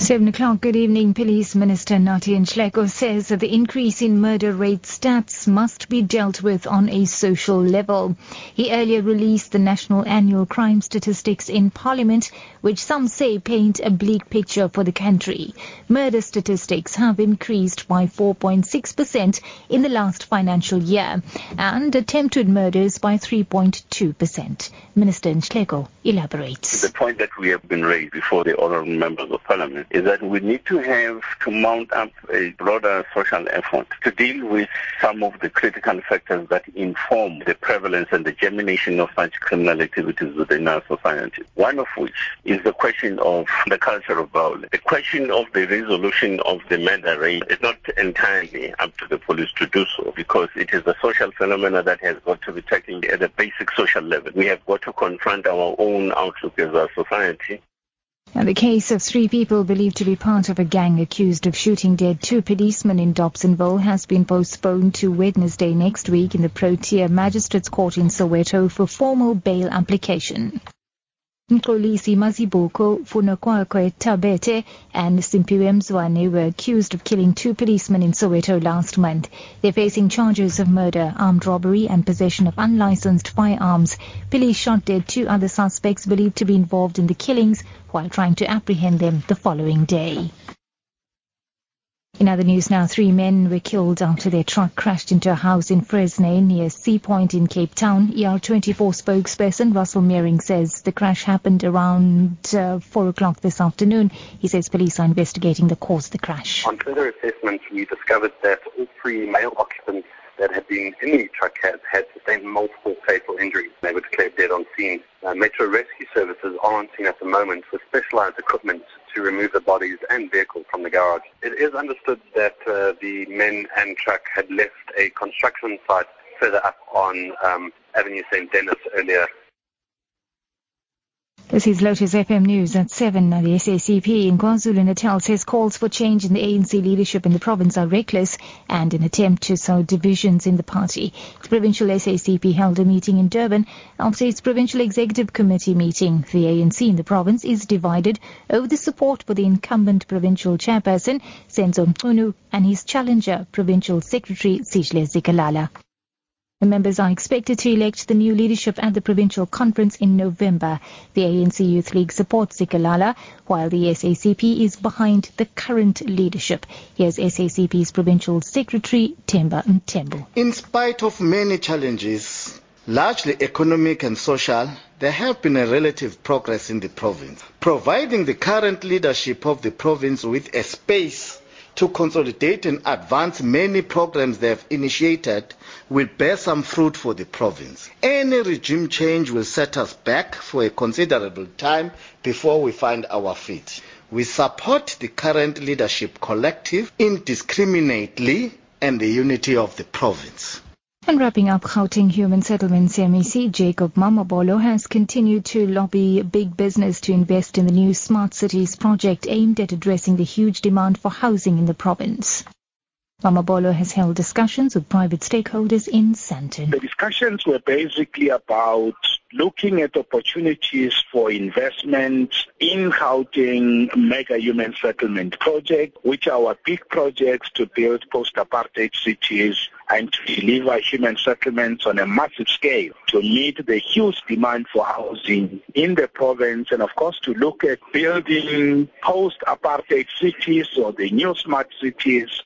Seven o'clock. Good evening. Police Minister Nathi Nhleko says that the increase in murder rate stats must be dealt with on a social level. He earlier released the national annual crime statistics in Parliament, which some say paint a bleak picture for the country. Murder statistics have increased by 4.6% in the last financial year and attempted murders by 3.2%. Minister Nhleko elaborates. The point that we have been raised before the honourable members of parliament is that we need to have to mount up a broader social effort to deal with some of the critical factors that inform the prevalence and the germination of such criminal activities within our society. One of which is the question of the culture of violence. The question of the resolution of the murder rate is not entirely up to the police to do so because it is a social phenomenon that has got to be taken at a basic social level. We have got to confront our own outlook as a society and the case of three people believed to be part of a gang accused of shooting dead two policemen in Dobsonville has been postponed to Wednesday next week in the Protea Magistrates Court in Soweto for formal bail application. Mxolisi Mazibuko, Funokwakwe Tabete and Simpiwe Mzwane were accused of killing two policemen in Soweto last month. They're facing charges of murder, armed robbery and possession of unlicensed firearms. Police shot dead two other suspects believed to be involved in the killings while trying to apprehend them the following day. In other news now, three men were killed after their truck crashed into a house in Fresnaye near Sea Point in Cape Town. ER24 spokesperson Russel Meiring says the crash happened around uh, 4 o'clock this afternoon. He says police are investigating the cause of the crash. On further assessment, we discovered that all three male occupants that had been in the truck had, had sustained multiple fatal injuries. They were declared dead on scene. Uh, Metro Rescue Services are on scene at the moment with specialized equipment to remove the bodies and vehicle from the garage. It is understood that uh, the men and truck had left a construction site further up on um, Avenue St. Denis earlier this is Lotus FM News at 7. The SACP in KwaZulu-Natal says calls for change in the ANC leadership in the province are reckless and an attempt to sow divisions in the party. The provincial SACP held a meeting in Durban after its provincial executive committee meeting. The ANC in the province is divided over the support for the incumbent provincial chairperson, Senzo Mchunu, and his challenger, provincial secretary, Sihle Zikalala. The members are expected to elect the new leadership at the provincial conference in November. The ANC Youth League supports Zikalala, while the SACP is behind the current leadership. Here's SACP's provincial secretary, Temba Mthembu. In spite of many challenges, largely economic and social, there have been a relative progress in the province, providing the current leadership of the province with a space to consolidate and advance many programs they have initiated will bear some fruit for the province. Any regime change will set us back for a considerable time before we find our feet. We support the current leadership collective indiscriminately and the unity of the province. And wrapping up Gauteng Human Settlements MEC, Jacob Mamabolo has continued to lobby big business to invest in the new Smart Cities project aimed at addressing the huge demand for housing in the province. Mamabolo has held discussions with private stakeholders in Sandton. The discussions were basically about looking at opportunities for investment in Gauteng Mega Human Settlement Project, which are our big projects to build post-apartheid cities and to deliver human settlements on a massive scale to meet the huge demand for housing in the province and of course to look at building post-apartheid cities or the new smart cities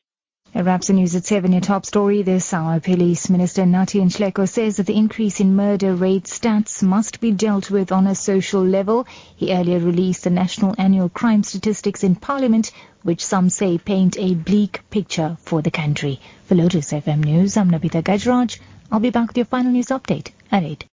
it wraps the news at 7. Your top story this hour. Police Minister Nathi Nhleko says that the increase in murder rate stats must be dealt with on a social level. He earlier released the national annual crime statistics in Parliament, which some say paint a bleak picture for the country. For Lotus FM News, I'm Navita Gajraj. I'll be back with your final news update at 8.